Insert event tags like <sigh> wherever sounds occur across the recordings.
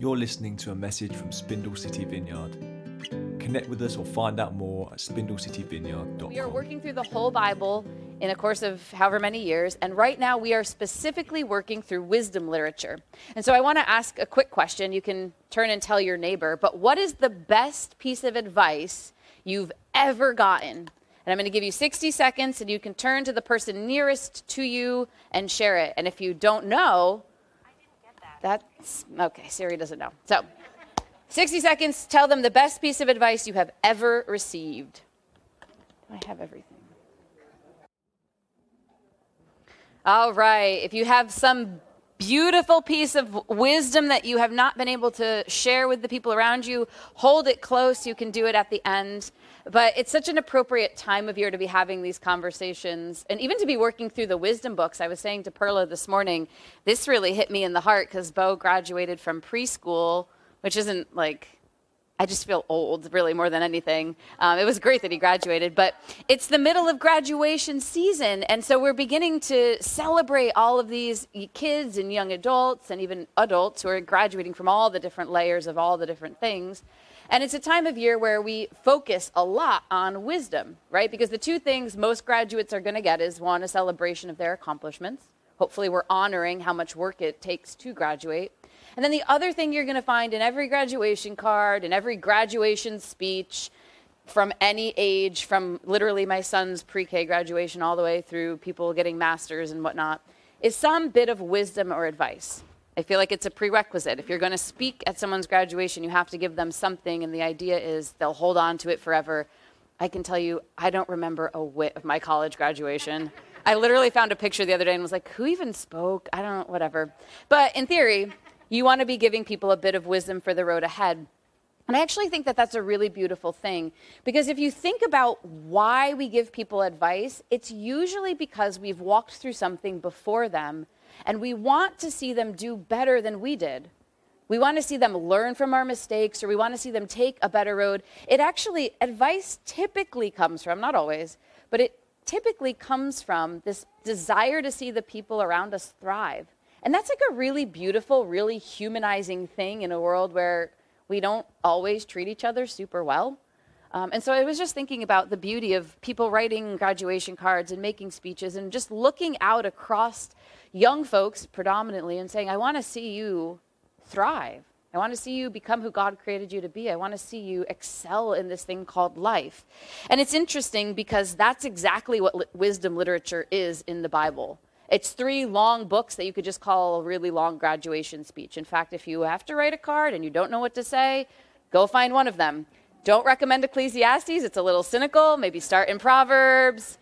You're listening to a message from Spindle City Vineyard. Connect with us or find out more at spindlecityvineyard.com. We are working through the whole Bible in a course of however many years, and right now we are specifically working through wisdom literature. And so I want to ask a quick question. You can turn and tell your neighbor, but what is the best piece of advice you've ever gotten? And I'm going to give you 60 seconds, and you can turn to the person nearest to you and share it. And if you don't know, that's okay. Siri doesn't know. So, 60 seconds. Tell them the best piece of advice you have ever received. I have everything? All right. If you have some beautiful piece of wisdom that you have not been able to share with the people around you, hold it close. You can do it at the end. But it's such an appropriate time of year to be having these conversations and even to be working through the wisdom books. I was saying to Perla this morning, this really hit me in the heart because Bo graduated from preschool, which isn't like I just feel old, really, more than anything. Um, it was great that he graduated, but it's the middle of graduation season. And so we're beginning to celebrate all of these kids and young adults and even adults who are graduating from all the different layers of all the different things. And it's a time of year where we focus a lot on wisdom, right? Because the two things most graduates are going to get is one, a celebration of their accomplishments. Hopefully, we're honoring how much work it takes to graduate. And then the other thing you're going to find in every graduation card, in every graduation speech, from any age, from literally my son's pre K graduation all the way through people getting masters and whatnot, is some bit of wisdom or advice. I feel like it's a prerequisite. If you're going to speak at someone's graduation, you have to give them something, and the idea is they'll hold on to it forever. I can tell you, I don't remember a whit of my college graduation. I literally found a picture the other day and was like, who even spoke? I don't, know, whatever. But in theory, you want to be giving people a bit of wisdom for the road ahead. And I actually think that that's a really beautiful thing because if you think about why we give people advice, it's usually because we've walked through something before them and we want to see them do better than we did. We want to see them learn from our mistakes or we want to see them take a better road. It actually, advice typically comes from, not always, but it typically comes from this desire to see the people around us thrive. And that's like a really beautiful, really humanizing thing in a world where we don't always treat each other super well. Um, and so I was just thinking about the beauty of people writing graduation cards and making speeches and just looking out across young folks predominantly and saying, I want to see you thrive. I want to see you become who God created you to be. I want to see you excel in this thing called life. And it's interesting because that's exactly what li- wisdom literature is in the Bible. It's three long books that you could just call a really long graduation speech. In fact, if you have to write a card and you don't know what to say, go find one of them. Don't recommend Ecclesiastes, it's a little cynical. Maybe start in Proverbs.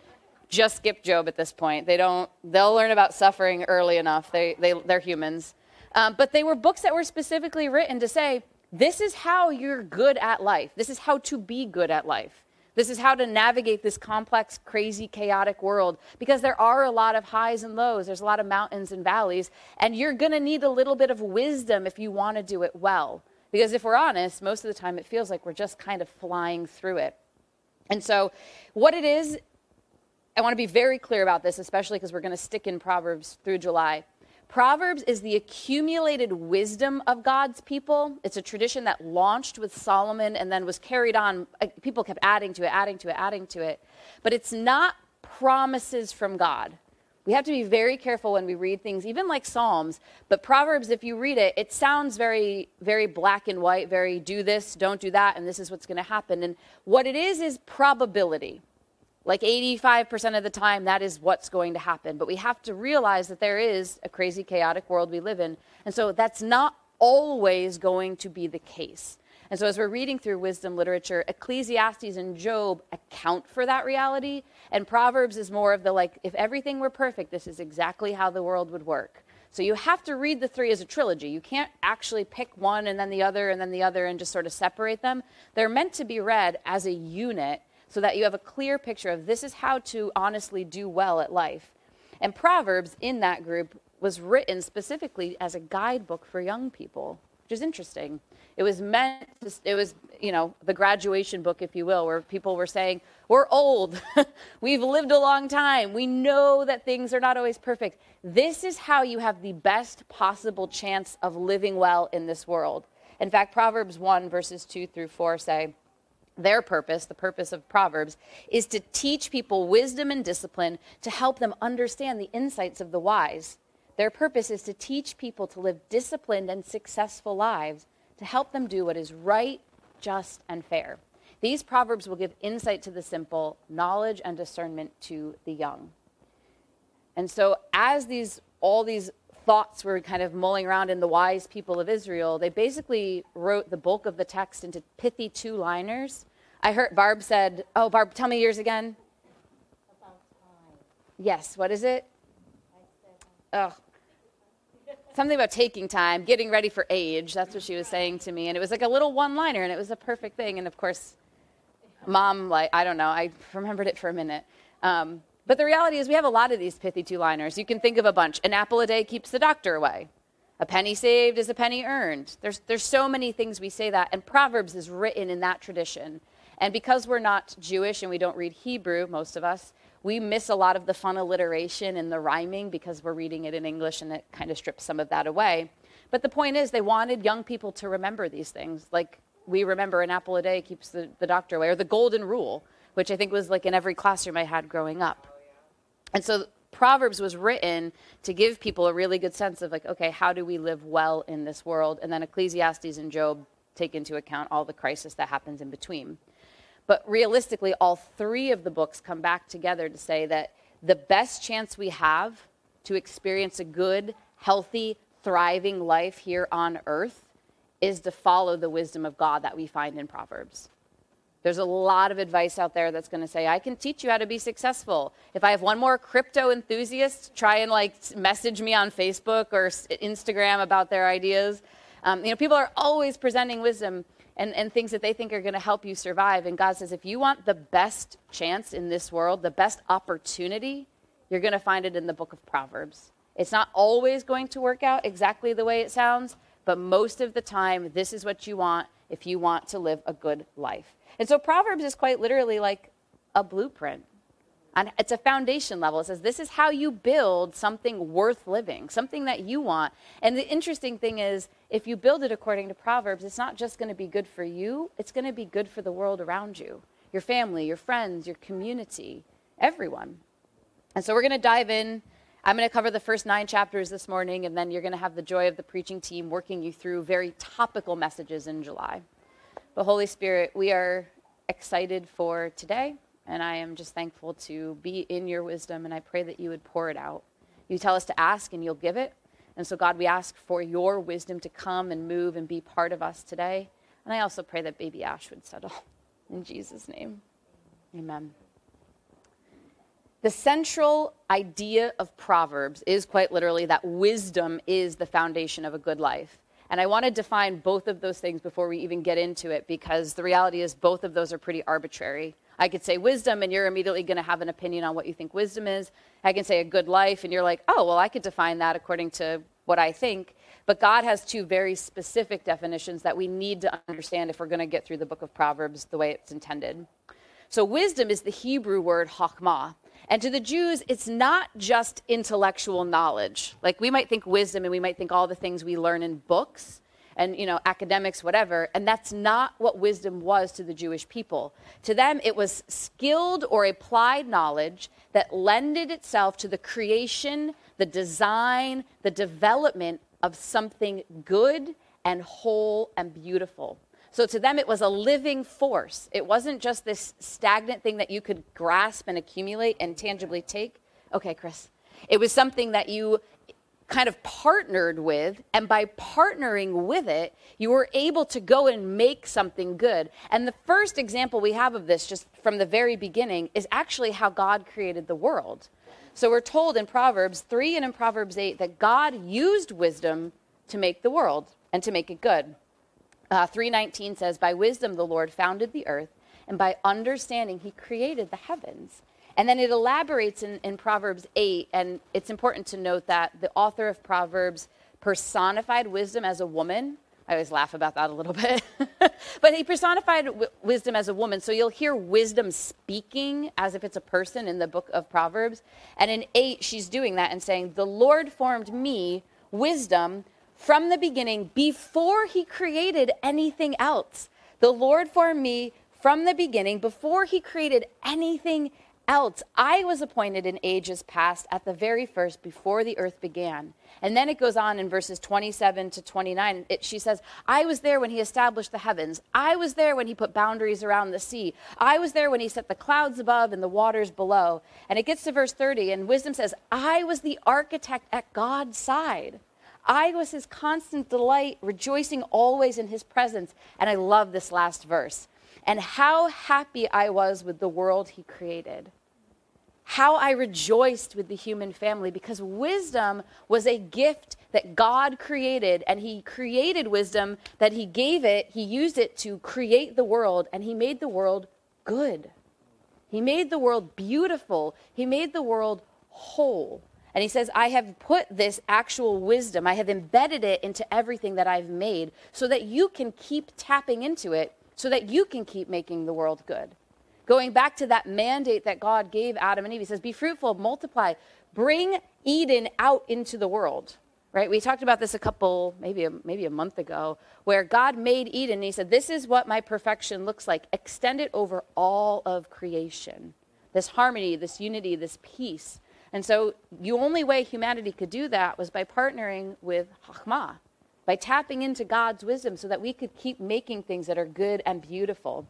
Just skip Job at this point. They don't, they'll learn about suffering early enough. They, they, they're humans. Um, but they were books that were specifically written to say, this is how you're good at life. This is how to be good at life. This is how to navigate this complex, crazy, chaotic world because there are a lot of highs and lows. There's a lot of mountains and valleys, and you're going to need a little bit of wisdom if you want to do it well. Because if we're honest, most of the time it feels like we're just kind of flying through it. And so, what it is, I want to be very clear about this, especially because we're going to stick in Proverbs through July. Proverbs is the accumulated wisdom of God's people. It's a tradition that launched with Solomon and then was carried on. Uh, people kept adding to it, adding to it, adding to it. But it's not promises from God. We have to be very careful when we read things, even like Psalms. But Proverbs, if you read it, it sounds very, very black and white, very do this, don't do that, and this is what's going to happen. And what it is is probability. Like 85% of the time, that is what's going to happen. But we have to realize that there is a crazy, chaotic world we live in. And so that's not always going to be the case. And so, as we're reading through wisdom literature, Ecclesiastes and Job account for that reality. And Proverbs is more of the like, if everything were perfect, this is exactly how the world would work. So, you have to read the three as a trilogy. You can't actually pick one and then the other and then the other and just sort of separate them. They're meant to be read as a unit so that you have a clear picture of this is how to honestly do well at life. And Proverbs in that group was written specifically as a guidebook for young people. which is interesting. It was meant, to, it was, you know, the graduation book, if you will, where people were saying, We're old. <laughs> We've lived a long time. We know that things are not always perfect. This is how you have the best possible chance of living well in this world. In fact, Proverbs 1, verses 2 through 4 say, their purpose, the purpose of Proverbs, is to teach people wisdom and discipline to help them understand the insights of the wise. Their purpose is to teach people to live disciplined and successful lives to help them do what is right, just, and fair. These proverbs will give insight to the simple, knowledge and discernment to the young. And so, as these all these thoughts were kind of mulling around in the wise people of Israel, they basically wrote the bulk of the text into pithy two liners. I heard Barb said, "Oh, Barb, tell me yours again." About time. Yes. What is it? Oh, something about taking time, getting ready for age. That's what she was saying to me. And it was like a little one liner, and it was a perfect thing. And of course, mom, like, I don't know, I remembered it for a minute. Um, but the reality is, we have a lot of these pithy two liners. You can think of a bunch. An apple a day keeps the doctor away. A penny saved is a penny earned. There's, there's so many things we say that. And Proverbs is written in that tradition. And because we're not Jewish and we don't read Hebrew, most of us, we miss a lot of the fun alliteration and the rhyming because we're reading it in English and it kind of strips some of that away. But the point is, they wanted young people to remember these things. Like we remember an apple a day keeps the, the doctor away, or the golden rule, which I think was like in every classroom I had growing up. And so Proverbs was written to give people a really good sense of like, okay, how do we live well in this world? And then Ecclesiastes and Job take into account all the crisis that happens in between. But realistically, all three of the books come back together to say that the best chance we have to experience a good, healthy, thriving life here on earth is to follow the wisdom of God that we find in Proverbs. There's a lot of advice out there that's going to say, I can teach you how to be successful. If I have one more crypto enthusiast try and like message me on Facebook or Instagram about their ideas, um, you know, people are always presenting wisdom and, and things that they think are going to help you survive. And God says, if you want the best chance in this world, the best opportunity, you're going to find it in the book of Proverbs. It's not always going to work out exactly the way it sounds, but most of the time, this is what you want if you want to live a good life. And so Proverbs is quite literally like a blueprint and it's a foundation level. It says this is how you build something worth living, something that you want. And the interesting thing is, if you build it according to Proverbs, it's not just going to be good for you, it's going to be good for the world around you your family, your friends, your community, everyone. And so we're going to dive in. I'm going to cover the first nine chapters this morning, and then you're going to have the joy of the preaching team working you through very topical messages in July. But Holy Spirit, we are excited for today. And I am just thankful to be in your wisdom, and I pray that you would pour it out. You tell us to ask, and you'll give it. And so, God, we ask for your wisdom to come and move and be part of us today. And I also pray that baby Ash would settle. In Jesus' name, amen. The central idea of Proverbs is quite literally that wisdom is the foundation of a good life. And I want to define both of those things before we even get into it because the reality is both of those are pretty arbitrary. I could say wisdom, and you're immediately going to have an opinion on what you think wisdom is. I can say a good life, and you're like, oh, well, I could define that according to what I think. But God has two very specific definitions that we need to understand if we're going to get through the book of Proverbs the way it's intended. So, wisdom is the Hebrew word chokmah. And to the Jews, it's not just intellectual knowledge. Like we might think wisdom and we might think all the things we learn in books and you know academics whatever and that's not what wisdom was to the jewish people. To them it was skilled or applied knowledge that lended itself to the creation the design the development of something good and whole and beautiful. So to them it was a living force. It wasn't just this stagnant thing that you could grasp and accumulate and tangibly take. Okay chris. It was something that you kind of partnered with, and by partnering with it, you were able to go and make something good. And the first example we have of this, just from the very beginning, is actually how God created the world. So we're told in Proverbs 3 and in Proverbs 8 that God used wisdom to make the world and to make it good. Uh, 319 says, By wisdom the Lord founded the earth, and by understanding he created the heavens. And then it elaborates in, in Proverbs 8, and it's important to note that the author of Proverbs personified wisdom as a woman, I always laugh about that a little <laughs> bit. but he personified w- wisdom as a woman. So you'll hear wisdom speaking as if it's a person in the book of Proverbs. And in 8, she's doing that and saying, The Lord formed me, wisdom, from the beginning before he created anything else. The Lord formed me from the beginning before he created anything else. I was appointed in ages past at the very first before the earth began. And then it goes on in verses 27 to 29. It, she says, I was there when he established the heavens. I was there when he put boundaries around the sea. I was there when he set the clouds above and the waters below. And it gets to verse 30, and wisdom says, I was the architect at God's side. I was his constant delight, rejoicing always in his presence. And I love this last verse. And how happy I was with the world he created how I rejoiced with the human family because wisdom was a gift that God created, and He created wisdom that He gave it. He used it to create the world, and He made the world good. He made the world beautiful. He made the world whole. And He says, I have put this actual wisdom, I have embedded it into everything that I've made so that you can keep tapping into it, so that you can keep making the world good. Going back to that mandate that God gave Adam and Eve, he says, Be fruitful, multiply, bring Eden out into the world. Right? We talked about this a couple, maybe a, maybe a month ago, where God made Eden and he said, This is what my perfection looks like. Extend it over all of creation. This harmony, this unity, this peace. And so, the only way humanity could do that was by partnering with Chachma, by tapping into God's wisdom so that we could keep making things that are good and beautiful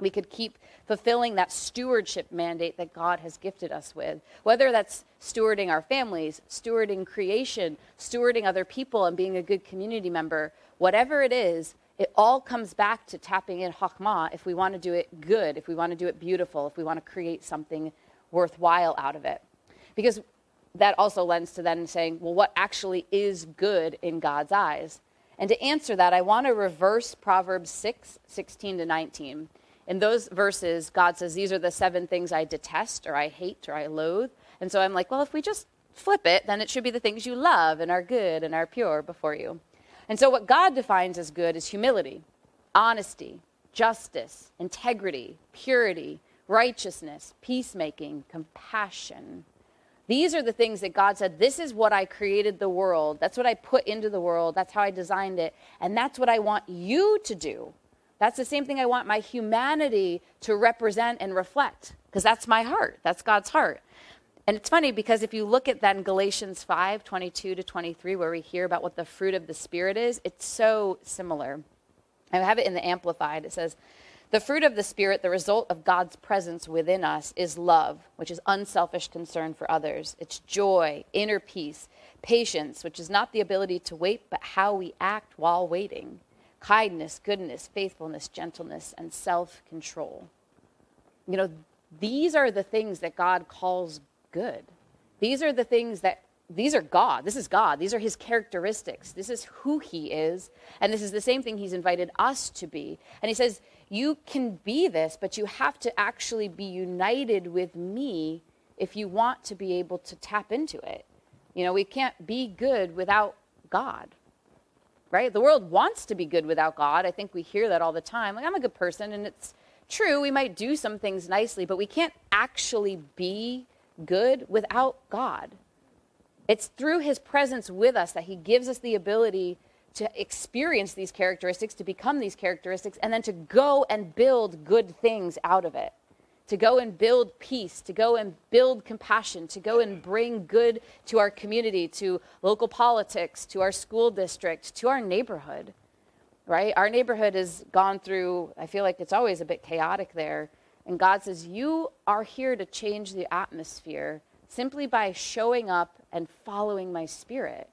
we could keep fulfilling that stewardship mandate that God has gifted us with. Whether that's stewarding our families, stewarding creation, stewarding other people, and being a good community member, whatever it is, it all comes back to tapping in Chachma if we want to do it good, if we want to do it beautiful, if we want to create something worthwhile out of it. Because that also lends to then saying, well, what actually is good in God's eyes? And to answer that, I want to reverse Proverbs 6 16 to 19 in those verses, God says, These are the seven things I detest or I hate or I loathe. And so I'm like, Well, if we just flip it, then it should be the things you love and are good and are pure before you. And so what God defines as good is humility, honesty, justice, integrity, purity, righteousness, peacemaking, compassion. These are the things that God said, This is what I created the world. That's what I put into the world. That's how I designed it. And that's what I want you to do. That's the same thing I want my humanity to represent and reflect, because that's my heart. That's God's heart. And it's funny because if you look at that in Galatians 5 22 to 23, where we hear about what the fruit of the Spirit is, it's so similar. I have it in the Amplified. It says, The fruit of the Spirit, the result of God's presence within us, is love, which is unselfish concern for others. It's joy, inner peace, patience, which is not the ability to wait, but how we act while waiting kindness, goodness, faithfulness, gentleness, and self control. You know, these are the things that God calls good. These are the things that, these are God. This is God. These are his characteristics. This is who he is. And this is the same thing he's invited us to be. And he says, You can be this, but you have to actually be united with me if you want to be able to tap into it. You know, we can't be good without God right? The world wants to be good without God. I think we hear that all the time. Like, I'm a good person, and it's true. We might do some things nicely, but we can't actually be good without God. It's through his presence with us that he gives us the ability to experience these characteristics, to become these characteristics, and then to go and build good things out of it to go and build peace, to go and build compassion, to go and bring good to our community, to local politics, to our school district, to our neighborhood, right? Our neighborhood has gone through, I feel like it's always a bit chaotic there. And God says, You are here to change the atmosphere simply by showing up and following my spirit,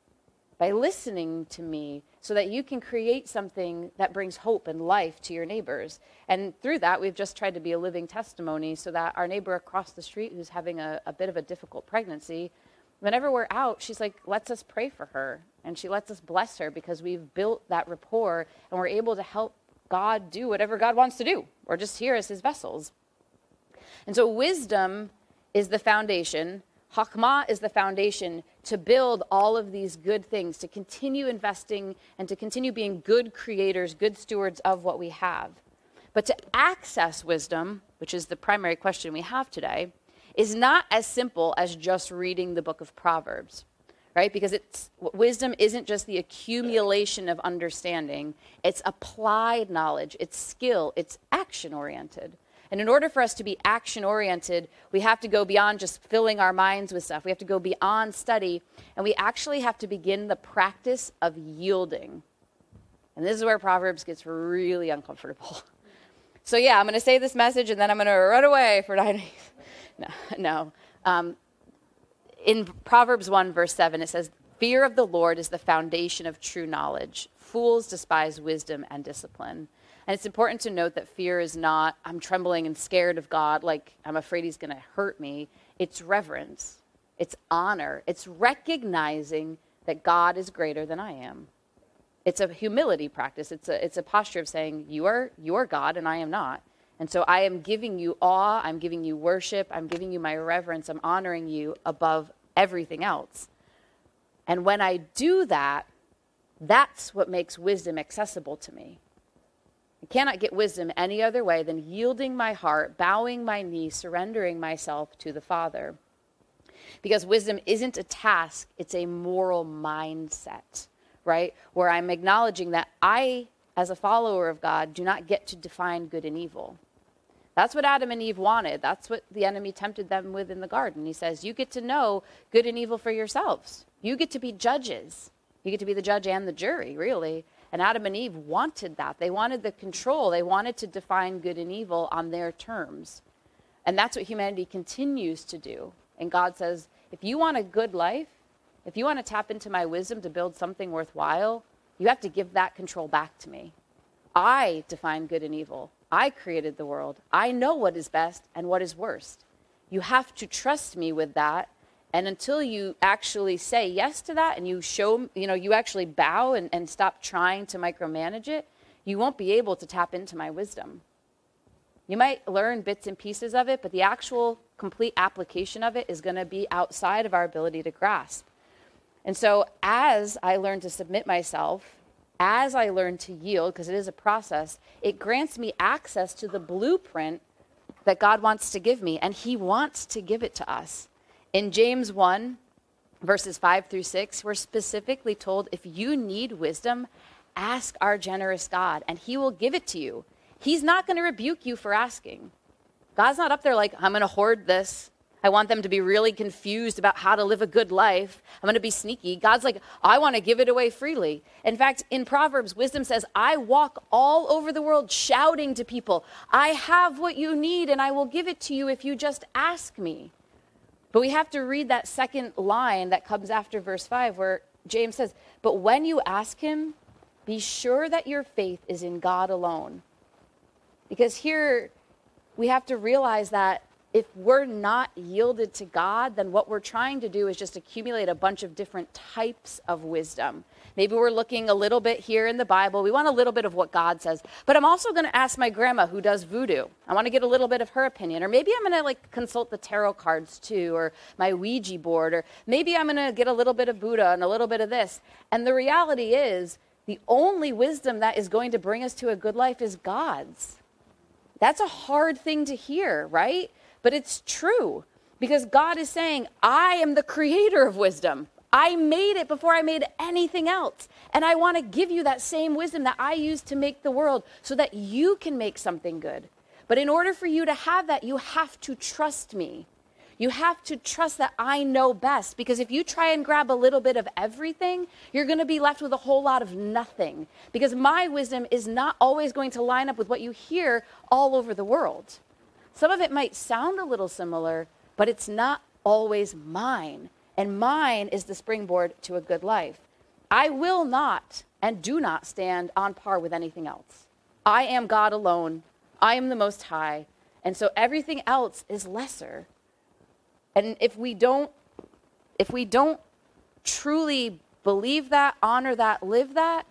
by listening to me so that you can create something that brings hope and life to your neighbors. And through that, we've just tried to be a living testimony so that our neighbor across the street who's having a, a bit of a difficult pregnancy, whenever we're out, she's like, lets us pray for her. And she lets us bless her because we've built that rapport and we're able to help God do whatever God wants to do. We're just here as his vessels. And so wisdom is the foundation. Hakmah is the foundation to build all of these good things, to continue investing and to continue being good creators, good stewards of what we have. But to access wisdom, which is the primary question we have today, is not as simple as just reading the book of Proverbs, right? Because it's, wisdom isn't just the accumulation of understanding, it's applied knowledge, it's skill, it's action oriented. And in order for us to be action oriented, we have to go beyond just filling our minds with stuff. We have to go beyond study, and we actually have to begin the practice of yielding. And this is where Proverbs gets really uncomfortable. <laughs> So, yeah, I'm going to say this message and then I'm going to run away for nine days. <laughs> No, no. Um, in Proverbs 1, verse 7, it says, Fear of the Lord is the foundation of true knowledge. Fools despise wisdom and discipline. And it's important to note that fear is not, I'm trembling and scared of God, like I'm afraid he's going to hurt me. It's reverence, it's honor, it's recognizing that God is greater than I am. It's a humility practice. It's a, it's a posture of saying, You are, you are God and I am not. And so I am giving you awe, I'm giving you worship, I'm giving you my reverence, I'm honoring you above everything else. And when I do that, that's what makes wisdom accessible to me. Cannot get wisdom any other way than yielding my heart, bowing my knee, surrendering myself to the Father. Because wisdom isn't a task, it's a moral mindset, right? Where I'm acknowledging that I, as a follower of God, do not get to define good and evil. That's what Adam and Eve wanted. That's what the enemy tempted them with in the garden. He says, You get to know good and evil for yourselves. You get to be judges. You get to be the judge and the jury, really. And Adam and Eve wanted that. They wanted the control, they wanted to define good and evil on their terms. And that's what humanity continues to do. And God says, if you want a good life, if you want to tap into my wisdom to build something worthwhile, you have to give that control back to me. I define good and evil. I created the world. I know what is best and what is worst. You have to trust me with that and until you actually say yes to that and you show, you know, you actually bow and, and stop trying to micromanage it, you won't be able to tap into my wisdom. You might learn bits and pieces of it, but the actual complete application of it is going to be outside of our ability to grasp. And so, as I learn to submit myself, as I learn to yield, because it is a process, it grants me access to the blueprint that God wants to give me, and He wants to give it to us. In James 1, verses 5 through 6, we're specifically told if you need wisdom, ask our generous God, and he will give it to you. He's not going to rebuke you for asking. God's not up there like, I'm going to hoard this. I want them to be really confused about how to live a good life. I'm going to be sneaky. God's like, I want to give it away freely. In fact, in Proverbs, wisdom says, I walk all over the world shouting to people, I have what you need and I will give it to you if you just ask me. But we have to read that second line that comes after verse 5 where James says, But when you ask him, be sure that your faith is in God alone. Because here we have to realize that if we're not yielded to God, then what we're trying to do is just accumulate a bunch of different types of wisdom. Maybe we're looking a little bit here in the Bible. We want a little bit of what God says. But I'm also going to ask my grandma who does voodoo. I want to get a little bit of her opinion. Or maybe I'm going to like consult the tarot cards too, or my Ouija board. Or maybe I'm going to get a little bit of Buddha and a little bit of this. And the reality is, the only wisdom that is going to bring us to a good life is God's. That's a hard thing to hear, right? But it's true because God is saying, I am the creator of wisdom. I made it before I made anything else. And I want to give you that same wisdom that I used to make the world so that you can make something good. But in order for you to have that, you have to trust me. You have to trust that I know best because if you try and grab a little bit of everything, you're going to be left with a whole lot of nothing because my wisdom is not always going to line up with what you hear all over the world. Some of it might sound a little similar, but it's not always mine. And mine is the springboard to a good life. I will not and do not stand on par with anything else. I am God alone. I am the Most High. And so everything else is lesser. And if we don't, if we don't truly believe that, honor that, live that,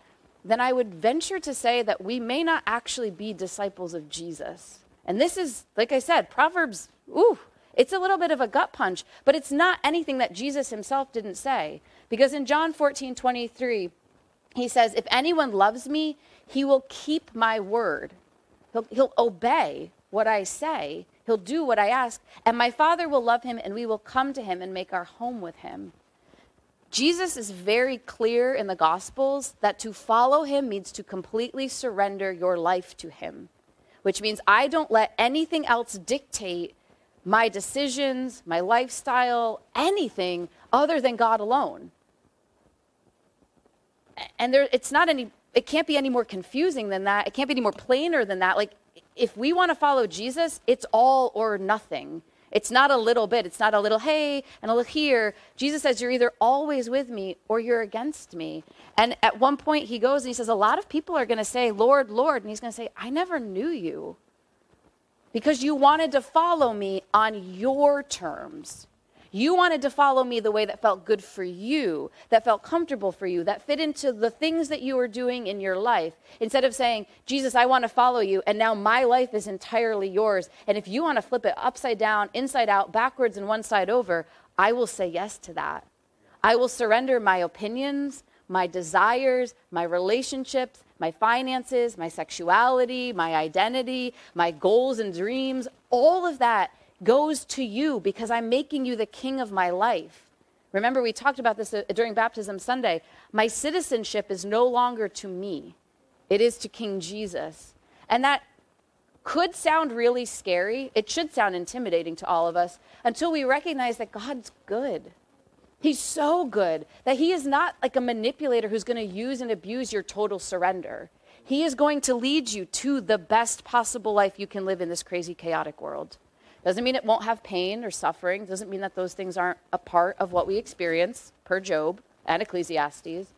then I would venture to say that we may not actually be disciples of Jesus. And this is, like I said, Proverbs, ooh, It's a little bit of a gut punch, but it's not anything that Jesus himself didn't say. Because in John 14 23, he says, If anyone loves me, he will keep my word. He'll, he'll obey what I say, he'll do what I ask, and my Father will love him, and we will come to him and make our home with him. Jesus is very clear in the Gospels that to follow him means to completely surrender your life to him, which means I don't let anything else dictate my decisions, my lifestyle, anything other than God alone. And there, it's not any, it can't be any more confusing than that. It can't be any more plainer than that. Like, if we want to follow Jesus, it's all or nothing. It's not a little bit. It's not a little hey and a little here. Jesus says, You're either always with me or you're against me. And at one point, he goes and he says, A lot of people are going to say, Lord, Lord. And he's going to say, I never knew you because you wanted to follow me on your terms. You wanted to follow me the way that felt good for you, that felt comfortable for you, that fit into the things that you were doing in your life. Instead of saying, Jesus, I want to follow you, and now my life is entirely yours. And if you want to flip it upside down, inside out, backwards, and one side over, I will say yes to that. I will surrender my opinions, my desires, my relationships, my finances, my sexuality, my identity, my goals and dreams, all of that goes to you because I'm making you the king of my life. Remember, we talked about this uh, during Baptism Sunday. My citizenship is no longer to me, it is to King Jesus. And that could sound really scary. It should sound intimidating to all of us until we recognize that God's good. He's so good that he is not like a manipulator who's going to use and abuse your total surrender. He is going to lead you to the best possible life you can live in this crazy, chaotic world. Doesn't mean it won't have pain or suffering. Doesn't mean that those things aren't a part of what we experience per Job and Ecclesiastes.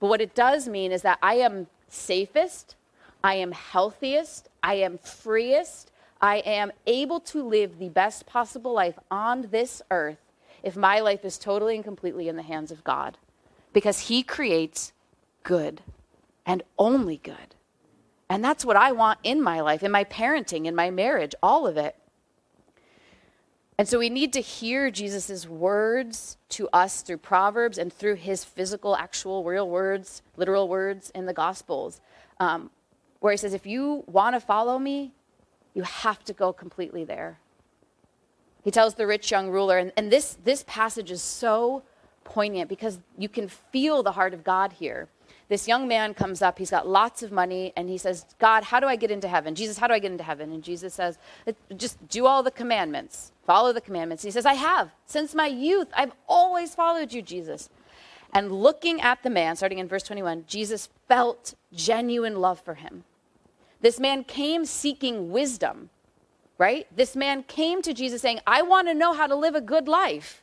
But what it does mean is that I am safest, I am healthiest, I am freest, I am able to live the best possible life on this earth if my life is totally and completely in the hands of God. Because He creates good and only good. And that's what I want in my life, in my parenting, in my marriage, all of it. And so we need to hear Jesus' words to us through Proverbs and through his physical, actual, real words, literal words in the Gospels, um, where he says, If you want to follow me, you have to go completely there. He tells the rich young ruler, and, and this, this passage is so poignant because you can feel the heart of God here. This young man comes up, he's got lots of money, and he says, God, how do I get into heaven? Jesus, how do I get into heaven? And Jesus says, uh, just do all the commandments, follow the commandments. He says, I have. Since my youth, I've always followed you, Jesus. And looking at the man, starting in verse 21, Jesus felt genuine love for him. This man came seeking wisdom right? This man came to Jesus saying, I want to know how to live a good life.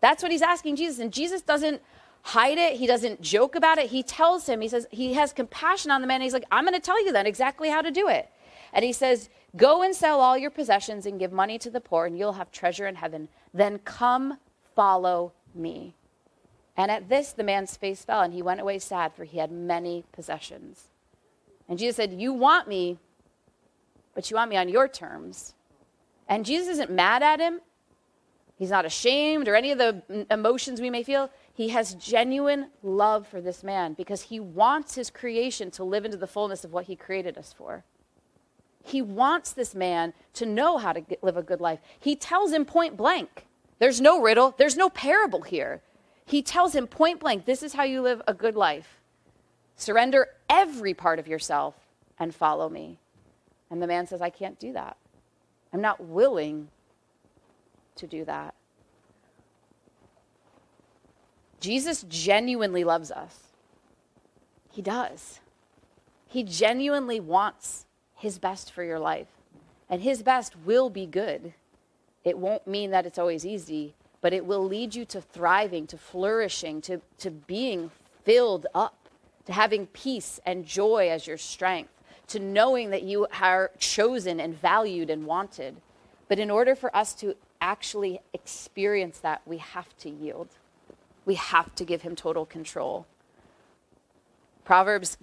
That's what he's asking Jesus. And Jesus doesn't hide it, he doesn't joke about it. He tells him, he says, he has compassion on the man. He's like, I'm going to tell you then exactly how to do it. And he says, Go and sell all your possessions and give money to the poor, and you'll have treasure in heaven. Then come follow me. And at this, the man's face fell, and he went away sad, for he had many possessions. And Jesus said, You want me, but you want me on your terms. And Jesus isn't mad at him. He's not ashamed or any of the emotions we may feel. He has genuine love for this man because he wants his creation to live into the fullness of what he created us for. He wants this man to know how to get, live a good life. He tells him point blank. There's no riddle, there's no parable here. He tells him point blank this is how you live a good life. Surrender every part of yourself and follow me. And the man says, I can't do that. I'm not willing to do that. Jesus genuinely loves us. He does. He genuinely wants his best for your life. And his best will be good. It won't mean that it's always easy, but it will lead you to thriving, to flourishing, to, to being filled up, to having peace and joy as your strength to knowing that you are chosen and valued and wanted. But in order for us to actually experience that, we have to yield. We have to give him total control. Proverbs,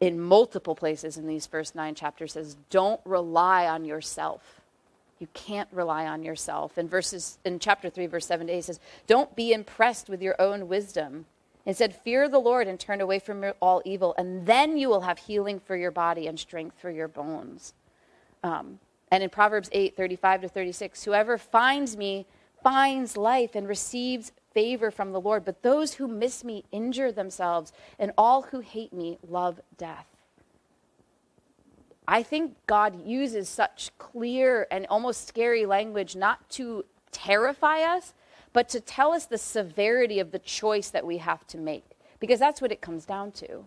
in multiple places in these first nine chapters, says, Don't rely on yourself. You can't rely on yourself. In verses in chapter 3 verse 7 to 8 it says, "Don't be impressed with your own wisdom. Instead, fear the Lord and turn away from all evil, and then you will have healing for your body and strength for your bones." Um, and in Proverbs 8, 35 to 36, whoever finds me finds life and receives favor from the Lord, but those who miss me injure themselves, and all who hate me love death. I think God uses such clear and almost scary language not to terrify us, but to tell us the severity of the choice that we have to make, because that's what it comes down to.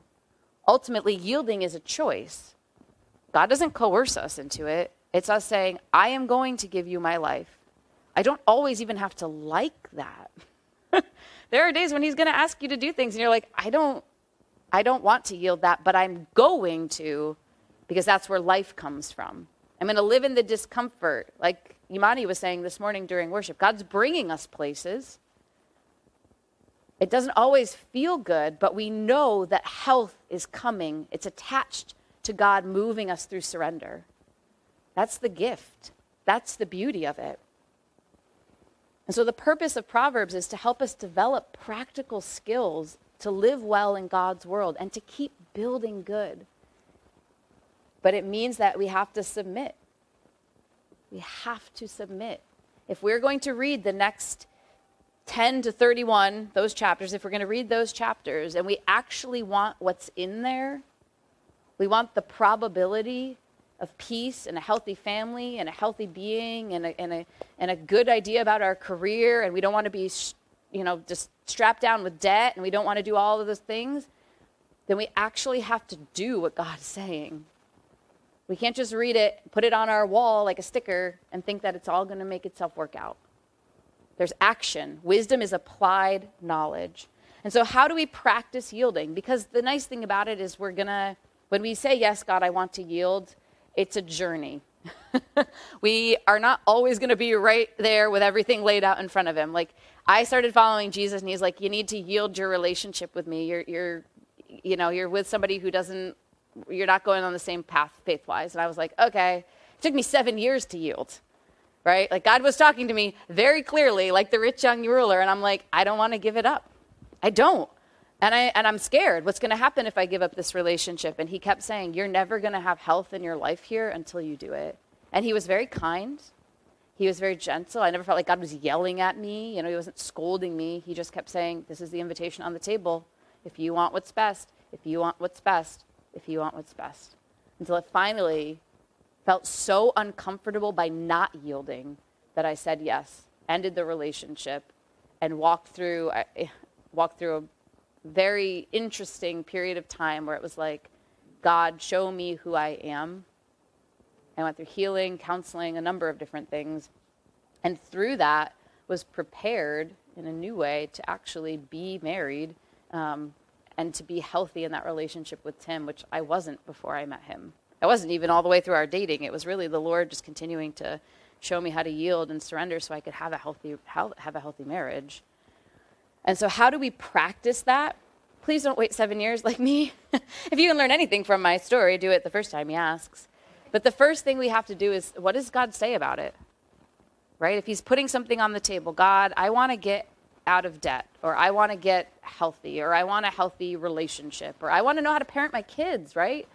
Ultimately, yielding is a choice. God doesn't coerce us into it. It's us saying, I am going to give you my life. I don't always even have to like that. <laughs> there are days when he's going to ask you to do things and you're like, I don't I don't want to yield that, but I'm going to because that's where life comes from. I'm going to live in the discomfort. Like Imani was saying this morning during worship, God's bringing us places. It doesn't always feel good, but we know that health is coming. It's attached to God moving us through surrender. That's the gift. That's the beauty of it. And so the purpose of Proverbs is to help us develop practical skills to live well in God's world and to keep building good. But it means that we have to submit. We have to submit. If we're going to read the next 10 to 31, those chapters, if we're going to read those chapters and we actually want what's in there, we want the probability of peace and a healthy family and a healthy being and a, and a, and a good idea about our career, and we don't want to be, you know, just strapped down with debt, and we don't want to do all of those things, then we actually have to do what God is saying. We can't just read it, put it on our wall like a sticker, and think that it's all going to make itself work out. There's action. Wisdom is applied knowledge. And so, how do we practice yielding? Because the nice thing about it is, we're going to, when we say, Yes, God, I want to yield, it's a journey. <laughs> we are not always going to be right there with everything laid out in front of him. Like I started following Jesus and he's like, you need to yield your relationship with me. You're, you're, you know, you're with somebody who doesn't, you're not going on the same path faith wise. And I was like, okay, it took me seven years to yield, right? Like God was talking to me very clearly, like the rich young ruler. And I'm like, I don't want to give it up. I don't. And, I, and I'm scared. What's going to happen if I give up this relationship? And he kept saying, You're never going to have health in your life here until you do it. And he was very kind. He was very gentle. I never felt like God was yelling at me. You know, he wasn't scolding me. He just kept saying, This is the invitation on the table. If you want what's best, if you want what's best, if you want what's best. Until it finally felt so uncomfortable by not yielding that I said yes, ended the relationship, and walked through, I, walked through a very interesting period of time where it was like, God, show me who I am. I went through healing, counseling, a number of different things. And through that, was prepared in a new way to actually be married um, and to be healthy in that relationship with Tim, which I wasn't before I met him. I wasn't even all the way through our dating. It was really the Lord just continuing to show me how to yield and surrender so I could have a healthy, have a healthy marriage. And so, how do we practice that? Please don't wait seven years like me. <laughs> if you can learn anything from my story, do it the first time he asks. But the first thing we have to do is what does God say about it? Right? If he's putting something on the table, God, I want to get out of debt, or I want to get healthy, or I want a healthy relationship, or I want to know how to parent my kids, right?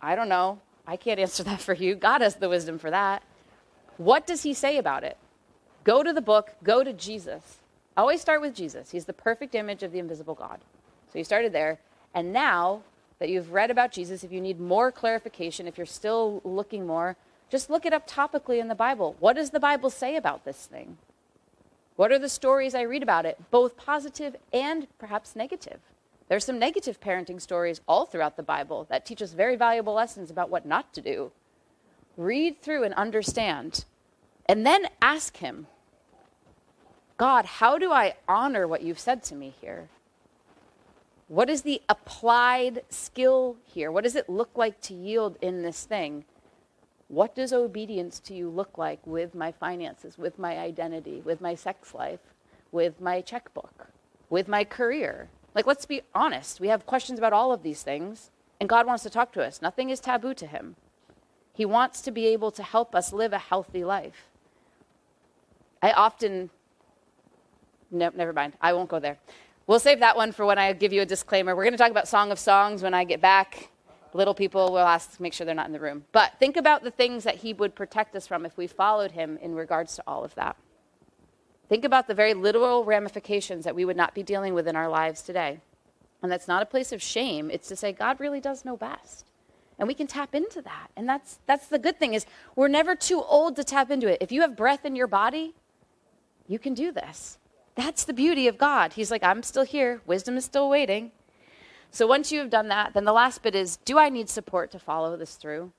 I don't know. I can't <laughs> answer that for you. God has the wisdom for that. What does he say about it? Go to the book, go to Jesus. Always start with Jesus. He's the perfect image of the invisible God. So you started there. And now that you've read about Jesus, if you need more clarification, if you're still looking more, just look it up topically in the Bible. What does the Bible say about this thing? What are the stories I read about it, both positive and perhaps negative? There's some negative parenting stories all throughout the Bible that teach us very valuable lessons about what not to do. Read through and understand, and then ask Him God, how do I honor what you've said to me here? What is the applied skill here? What does it look like to yield in this thing? What does obedience to you look like with my finances, with my identity, with my sex life, with my checkbook, with my career? Like, let's be honest. We have questions about all of these things, and God wants to talk to us. Nothing is taboo to Him. He wants to be able to help us live a healthy life. I often, nope, never mind. I won't go there. We'll save that one for when I give you a disclaimer. We're going to talk about Song of Songs when I get back. Little people will ask, make sure they're not in the room. But think about the things that he would protect us from if we followed him in regards to all of that. Think about the very literal ramifications that we would not be dealing with in our lives today. And that's not a place of shame. It's to say God really does know best. And we can tap into that. And that's that's the good thing is we're never too old to tap into it. If you have breath in your body, you can do this. That's the beauty of God. He's like, I'm still here. Wisdom is still waiting. So once you have done that, then the last bit is do I need support to follow this through?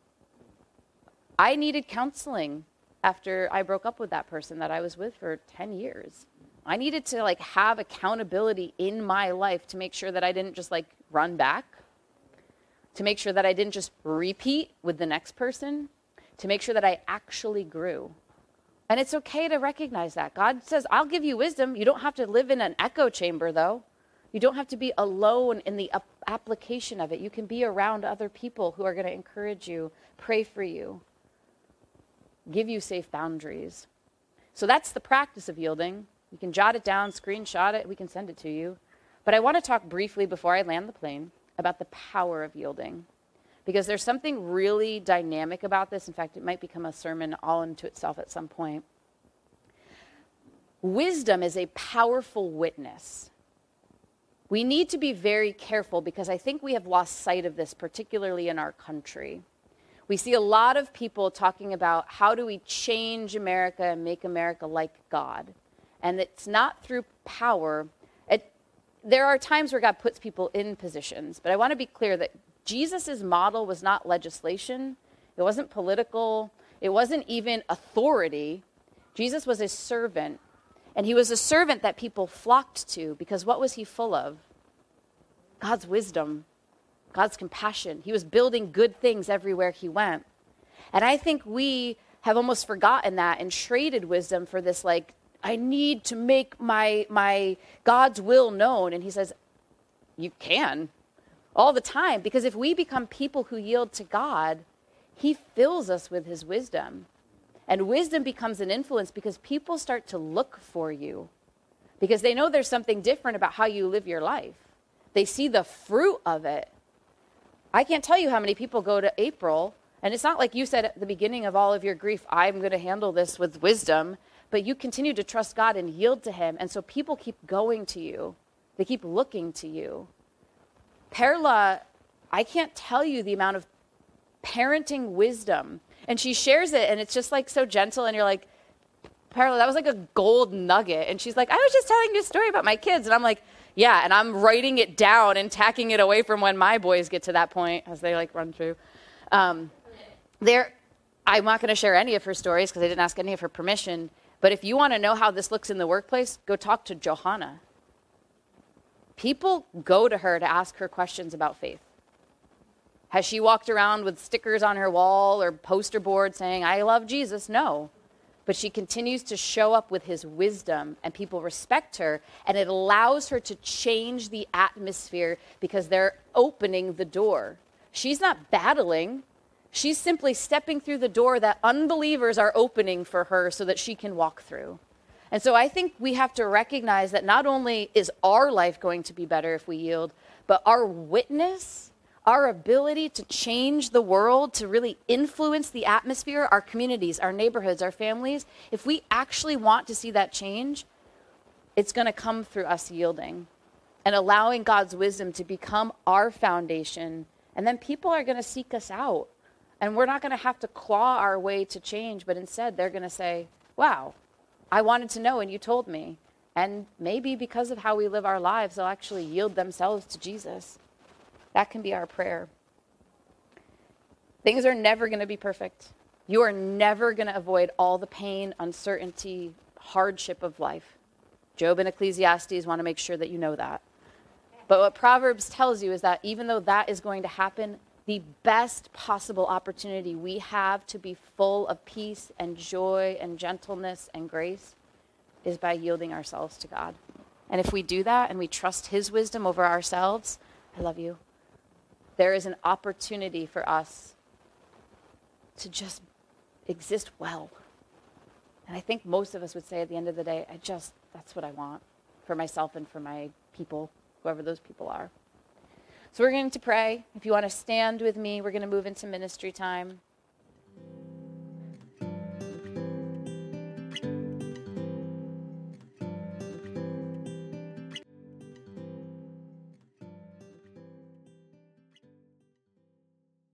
I needed counseling after I broke up with that person that I was with for 10 years. I needed to like have accountability in my life to make sure that I didn't just like run back, to make sure that I didn't just repeat with the next person, to make sure that I actually grew. And it's okay to recognize that. God says, I'll give you wisdom. You don't have to live in an echo chamber, though. You don't have to be alone in the application of it. You can be around other people who are going to encourage you, pray for you, give you safe boundaries. So that's the practice of yielding. You can jot it down, screenshot it, we can send it to you. But I want to talk briefly before I land the plane about the power of yielding. Because there's something really dynamic about this. In fact, it might become a sermon all into itself at some point. Wisdom is a powerful witness. We need to be very careful because I think we have lost sight of this, particularly in our country. We see a lot of people talking about how do we change America and make America like God. And it's not through power. It, there are times where God puts people in positions, but I want to be clear that Jesus' model was not legislation, it wasn't political, it wasn't even authority. Jesus was a servant. And he was a servant that people flocked to because what was he full of? God's wisdom God's compassion. He was building good things everywhere he went. And I think we have almost forgotten that and traded wisdom for this like I need to make my my God's will known and he says you can all the time because if we become people who yield to God, he fills us with his wisdom. And wisdom becomes an influence because people start to look for you because they know there's something different about how you live your life. They see the fruit of it I can't tell you how many people go to April, and it's not like you said at the beginning of all of your grief, I'm going to handle this with wisdom, but you continue to trust God and yield to Him. And so people keep going to you, they keep looking to you. Perla, I can't tell you the amount of parenting wisdom. And she shares it, and it's just like so gentle, and you're like, Perla, that was like a gold nugget. And she's like, I was just telling you a story about my kids. And I'm like, yeah, and I'm writing it down and tacking it away from when my boys get to that point as they like run through. Um, there, I'm not going to share any of her stories because I didn't ask any of her permission. But if you want to know how this looks in the workplace, go talk to Johanna. People go to her to ask her questions about faith. Has she walked around with stickers on her wall or poster board saying, I love Jesus? No. But she continues to show up with his wisdom and people respect her and it allows her to change the atmosphere because they're opening the door. She's not battling. She's simply stepping through the door that unbelievers are opening for her so that she can walk through. And so i think we have to recognize that not only is our life going to be better if we yield but our witness our ability to change the world, to really influence the atmosphere, our communities, our neighborhoods, our families, if we actually want to see that change, it's going to come through us yielding and allowing God's wisdom to become our foundation. And then people are going to seek us out. And we're not going to have to claw our way to change, but instead they're going to say, Wow, I wanted to know and you told me. And maybe because of how we live our lives, they'll actually yield themselves to Jesus. That can be our prayer. Things are never going to be perfect. You are never going to avoid all the pain, uncertainty, hardship of life. Job and Ecclesiastes want to make sure that you know that. But what Proverbs tells you is that even though that is going to happen, the best possible opportunity we have to be full of peace and joy and gentleness and grace is by yielding ourselves to God. And if we do that and we trust His wisdom over ourselves, I love you there is an opportunity for us to just exist well And I think most of us would say at the end of the day, I just, that's what I want for myself and for my people, whoever those people are. So we're going to pray. If you want to stand with me, we're going to move into ministry time.